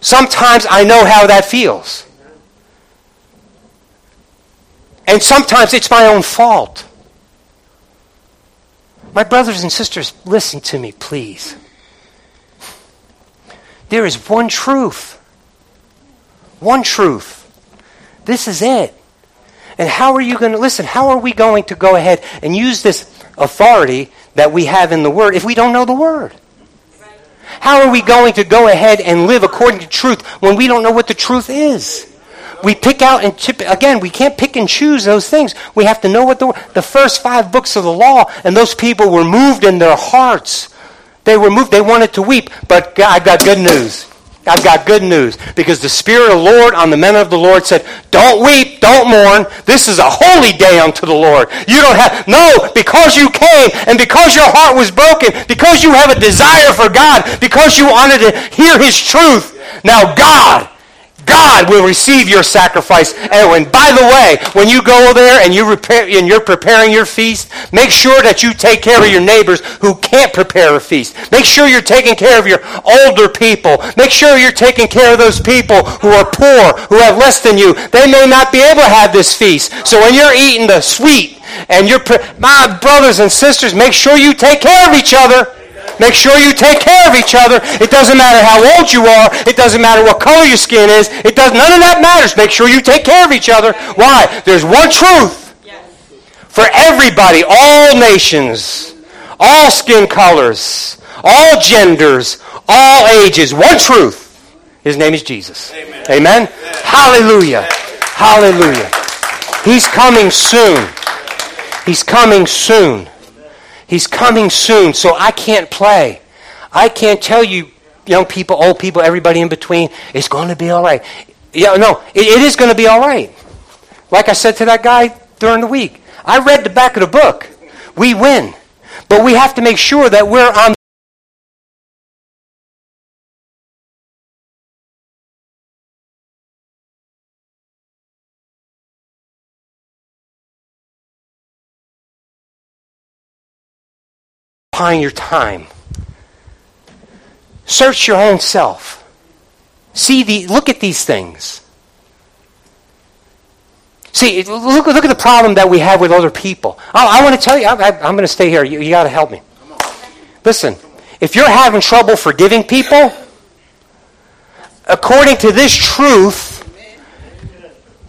Sometimes I know how that feels. And sometimes it's my own fault. My brothers and sisters, listen to me, please. There is one truth. One truth. This is it. And how are you going to, listen, how are we going to go ahead and use this authority that we have in the Word if we don't know the Word? How are we going to go ahead and live according to truth when we don't know what the truth is? We pick out and chip, again, we can't pick and choose those things. We have to know what the, the first five books of the law, and those people were moved in their hearts. They were moved, they wanted to weep, but I've got good news. I've got good news because the Spirit of the Lord on the men of the Lord said, Don't weep, don't mourn. This is a holy day unto the Lord. You don't have, no, because you came and because your heart was broken, because you have a desire for God, because you wanted to hear His truth. Now, God God will receive your sacrifice. And by the way, when you go there and, you repair, and you're preparing your feast, make sure that you take care of your neighbors who can't prepare a feast. Make sure you're taking care of your older people. Make sure you're taking care of those people who are poor, who have less than you. They may not be able to have this feast. So when you're eating the sweet and you're, my brothers and sisters, make sure you take care of each other. Make sure you take care of each other. It doesn't matter how old you are. It doesn't matter what color your skin is. It does none of that matters. Make sure you take care of each other. Why? There's one truth for everybody, all nations, all skin colors, all genders, all ages. One truth. His name is Jesus. Amen. Amen? Hallelujah. Hallelujah. He's coming soon. He's coming soon. He's coming soon, so I can't play. I can't tell you, young people, old people, everybody in between, it's going to be all right. Yeah, no, it, it is going to be all right. Like I said to that guy during the week, I read the back of the book. We win. But we have to make sure that we're on occupying your time. Search your own self. See the look at these things. See, look, look at the problem that we have with other people. I, I want to tell you, I, am going to stay here. You, you got to help me. Listen, if you're having trouble forgiving people, according to this truth,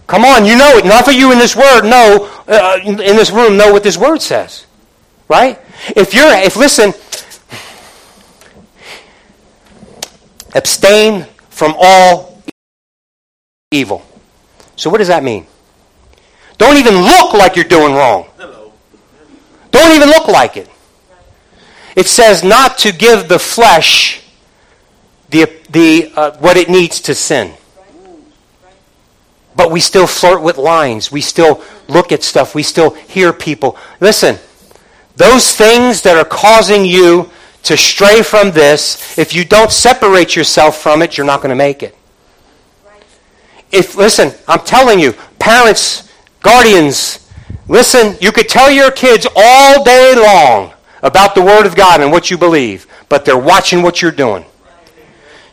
come on, you know it. Enough of you in this word know, uh, in this room know what this word says. Right? If you're, if listen, abstain from all evil. So what does that mean? Don't even look like you're doing wrong. Don't even look like it. It says not to give the flesh the, the, uh, what it needs to sin. But we still flirt with lines. We still look at stuff. We still hear people. Listen, those things that are causing you to stray from this, if you don't separate yourself from it, you're not going to make it. If listen, I'm telling you, parents, guardians, listen, you could tell your kids all day long about the word of God and what you believe, but they're watching what you're doing.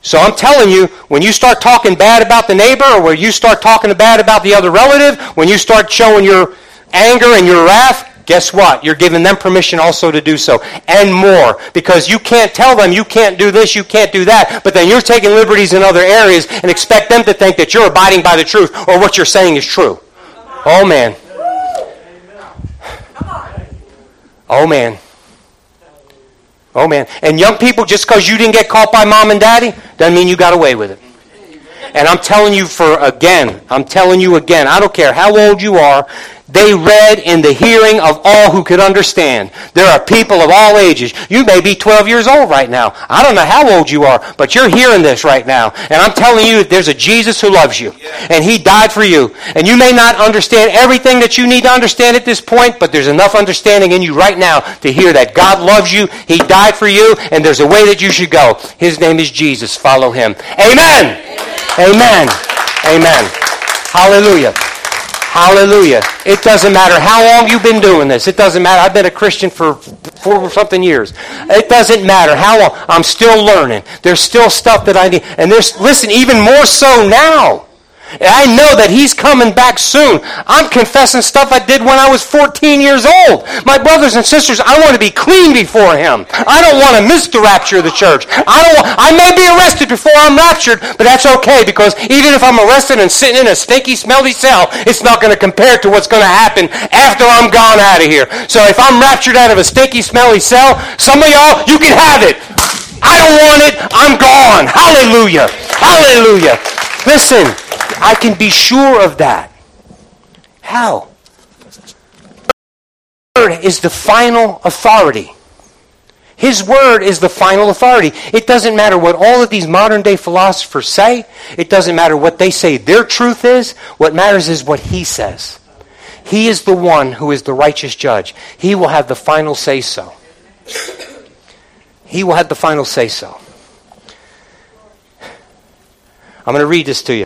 So I'm telling you, when you start talking bad about the neighbor or when you start talking bad about the other relative, when you start showing your anger and your wrath, Guess what? You're giving them permission also to do so and more because you can't tell them you can't do this, you can't do that, but then you're taking liberties in other areas and expect them to think that you're abiding by the truth or what you're saying is true. Oh man. Oh man. Oh man. And young people, just because you didn't get caught by mom and daddy, doesn't mean you got away with it. And I'm telling you for again, I'm telling you again, I don't care how old you are, they read in the hearing of all who could understand. There are people of all ages. You may be 12 years old right now. I don't know how old you are, but you're hearing this right now. And I'm telling you, there's a Jesus who loves you. And he died for you. And you may not understand everything that you need to understand at this point, but there's enough understanding in you right now to hear that God loves you, he died for you, and there's a way that you should go. His name is Jesus. Follow him. Amen. Amen. Amen. Amen. Hallelujah. Hallelujah. It doesn't matter how long you've been doing this. It doesn't matter. I've been a Christian for four something years. It doesn't matter how long. I'm still learning. There's still stuff that I need. And there's, listen, even more so now. I know that he's coming back soon. I'm confessing stuff I did when I was 14 years old. My brothers and sisters, I want to be clean before him. I don't want to miss the rapture of the church. I don't I may be arrested before I'm raptured, but that's okay because even if I'm arrested and sitting in a stinky, smelly cell, it's not going to compare to what's going to happen after I'm gone out of here. So if I'm raptured out of a stinky, smelly cell, some of y'all, you can have it. I don't want it. I'm gone. Hallelujah. Hallelujah. Listen, I can be sure of that. How? Word is the final authority. His word is the final authority. It doesn't matter what all of these modern day philosophers say. It doesn't matter what they say their truth is. What matters is what he says. He is the one who is the righteous judge. He will have the final say so. He will have the final say so. I'm going to read this to you.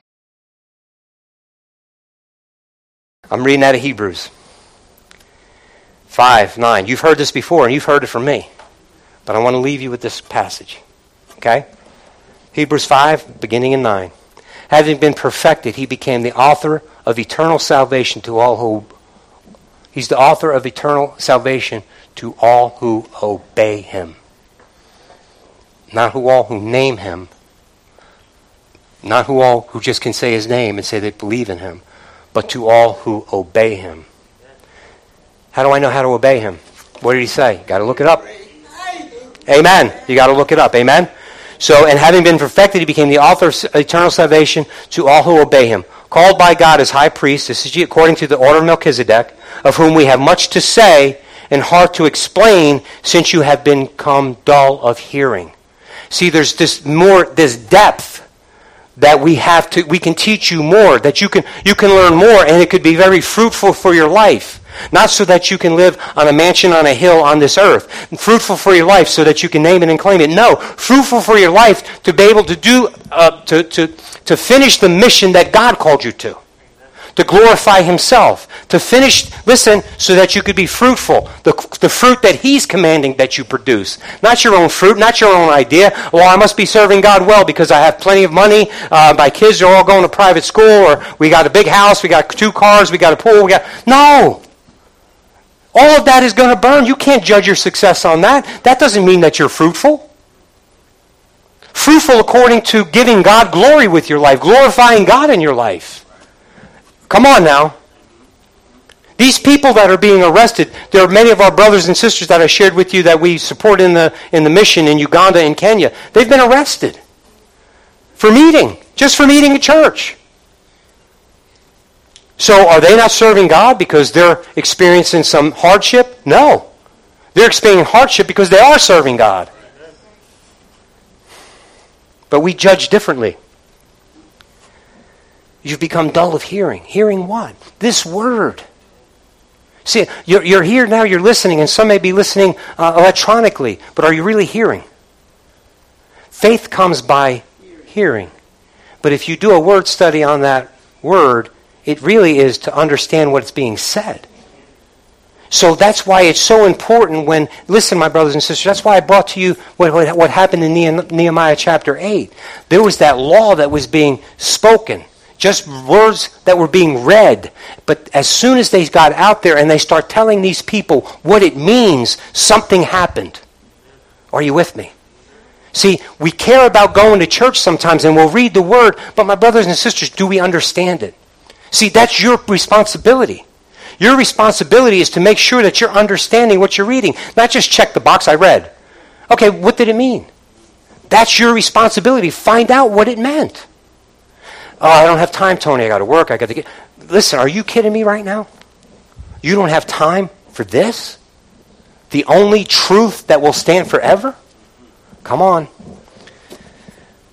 I'm reading out of Hebrews 5 9. You've heard this before, and you've heard it from me. But I want to leave you with this passage. Okay? Hebrews 5, beginning in 9. Having been perfected, he became the author of eternal salvation to all who. He's the author of eternal salvation to all who obey him. Not who all who name him. Not who all who just can say his name and say they believe in him, but to all who obey him. How do I know how to obey him? What did he say? Got to look it up. Amen. You got to look it up. Amen. So, and having been perfected, he became the author of eternal salvation to all who obey him. Called by God as high priest, this is according to the order of Melchizedek, of whom we have much to say and hard to explain, since you have become dull of hearing. See, there's this more, this depth that we have to, we can teach you more, that you can, you can learn more, and it could be very fruitful for your life. Not so that you can live on a mansion on a hill on this earth. Fruitful for your life so that you can name it and claim it. No. Fruitful for your life to be able to do, uh, to, to, to finish the mission that God called you to to glorify himself, to finish, listen, so that you could be fruitful. The, the fruit that he's commanding that you produce. Not your own fruit, not your own idea. Well, I must be serving God well because I have plenty of money. Uh, my kids are all going to private school, or we got a big house, we got two cars, we got a pool, we got. No! All of that is going to burn. You can't judge your success on that. That doesn't mean that you're fruitful. Fruitful according to giving God glory with your life, glorifying God in your life. Come on now. These people that are being arrested, there are many of our brothers and sisters that I shared with you that we support in the, in the mission in Uganda and Kenya. They've been arrested for meeting, just for meeting a church. So are they not serving God because they're experiencing some hardship? No. They're experiencing hardship because they are serving God. But we judge differently. You've become dull of hearing. Hearing what? This word. See, you're, you're here now, you're listening, and some may be listening uh, electronically, but are you really hearing? Faith comes by hearing. But if you do a word study on that word, it really is to understand what's being said. So that's why it's so important when, listen, my brothers and sisters, that's why I brought to you what, what, what happened in Nehemiah chapter 8. There was that law that was being spoken just words that were being read. But as soon as they got out there and they start telling these people what it means, something happened. Are you with me? See, we care about going to church sometimes and we'll read the word, but my brothers and sisters, do we understand it? See, that's your responsibility. Your responsibility is to make sure that you're understanding what you're reading, not just check the box I read. Okay, what did it mean? That's your responsibility. Find out what it meant. Oh, I don't have time, Tony. I got to work. I got to get. Listen, are you kidding me right now? You don't have time for this? The only truth that will stand forever? Come on.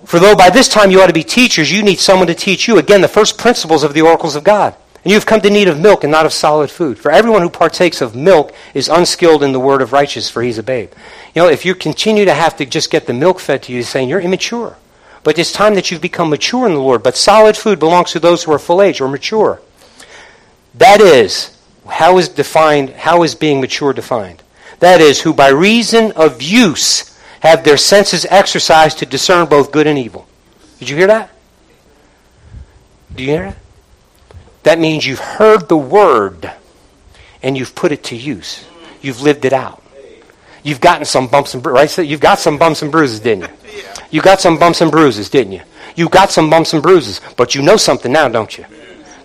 For though by this time you ought to be teachers, you need someone to teach you. Again, the first principles of the oracles of God. And you have come to need of milk and not of solid food. For everyone who partakes of milk is unskilled in the word of righteousness, for he's a babe. You know, if you continue to have to just get the milk fed to you, saying you're immature. But it's time that you've become mature in the Lord. But solid food belongs to those who are full age or mature. That is, how is defined, how is being mature defined? That is, who by reason of use have their senses exercised to discern both good and evil. Did you hear that? Do you hear that? That means you've heard the word and you've put it to use. You've lived it out. You've gotten some bumps and bruises, right? You've got some bumps and bruises, didn't you? You got some bumps and bruises, didn't you? You got some bumps and bruises, but you know something now, don't you?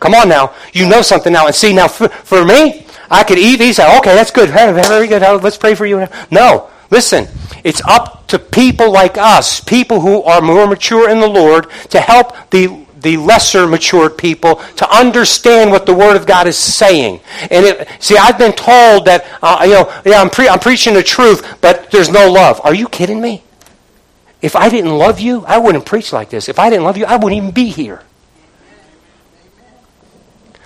Come on now. You know something now. And see, now for, for me, I could eat these. Okay, that's good. Very good. Let's pray for you. No. Listen, it's up to people like us, people who are more mature in the Lord, to help the the lesser matured people to understand what the Word of God is saying. And it, see, I've been told that uh, you know, yeah, I'm, pre- I'm preaching the truth, but there's no love. Are you kidding me? If I didn't love you, I wouldn't preach like this. If I didn't love you, I wouldn't even be here.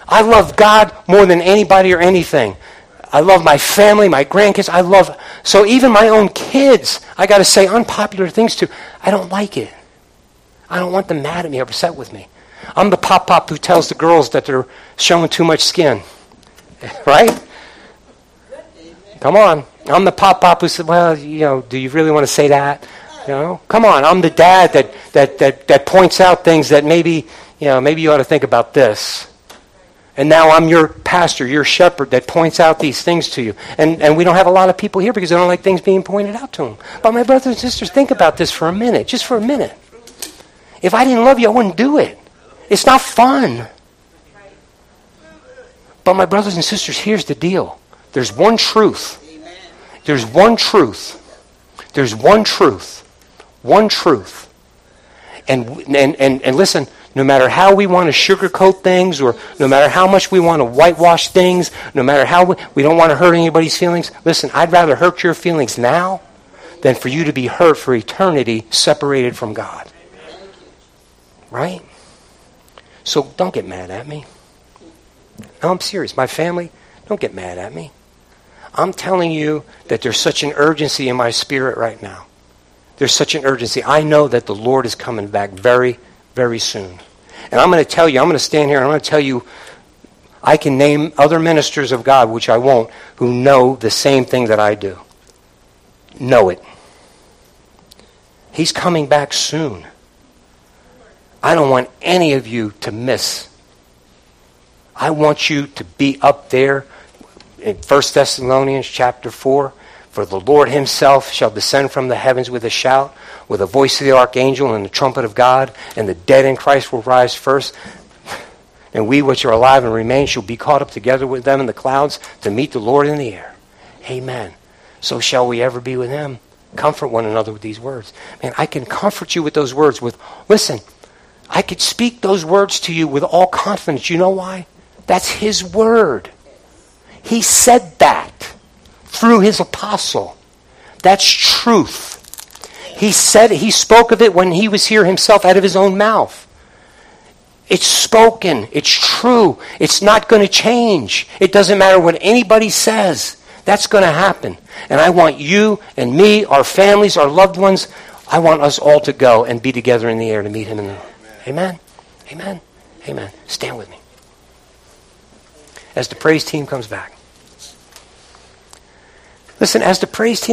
I love God more than anybody or anything. I love my family, my grandkids. I love so even my own kids. I got to say unpopular things to. I don't like it. I don't want them mad at me or upset with me. I'm the pop pop who tells the girls that they're showing too much skin. right? Come on. I'm the pop pop who said, well, you know, do you really want to say that? You know, come on. I'm the dad that, that, that, that points out things that maybe, you know, maybe you ought to think about this. And now I'm your pastor, your shepherd that points out these things to you. And, and we don't have a lot of people here because they don't like things being pointed out to them. But my brothers and sisters, think about this for a minute, just for a minute. If I didn't love you, I wouldn't do it. It's not fun. But my brothers and sisters, here's the deal. There's one truth. There's one truth. There's one truth. One truth. And, and, and, and listen, no matter how we want to sugarcoat things or no matter how much we want to whitewash things, no matter how we, we don't want to hurt anybody's feelings, listen, I'd rather hurt your feelings now than for you to be hurt for eternity separated from God. Right? So don't get mad at me. No, I'm serious. My family, don't get mad at me. I'm telling you that there's such an urgency in my spirit right now. There's such an urgency. I know that the Lord is coming back very, very soon. And I'm going to tell you, I'm going to stand here and I'm going to tell you, I can name other ministers of God, which I won't, who know the same thing that I do. Know it. He's coming back soon. I don't want any of you to miss. I want you to be up there in 1 Thessalonians chapter 4. For the Lord himself shall descend from the heavens with a shout, with the voice of the archangel and the trumpet of God, and the dead in Christ will rise first. And we which are alive and remain shall be caught up together with them in the clouds to meet the Lord in the air. Amen. So shall we ever be with him. Comfort one another with these words. Man, I can comfort you with those words with, listen, I could speak those words to you with all confidence. You know why? That's his word. He said that through his apostle. That's truth. He said he spoke of it when he was here himself out of his own mouth. It's spoken. It's true. It's not going to change. It doesn't matter what anybody says. That's going to happen. And I want you and me, our families, our loved ones, I want us all to go and be together in the air to meet him in the Amen. Amen. Amen. Stand with me. As the praise team comes back. Listen, as the team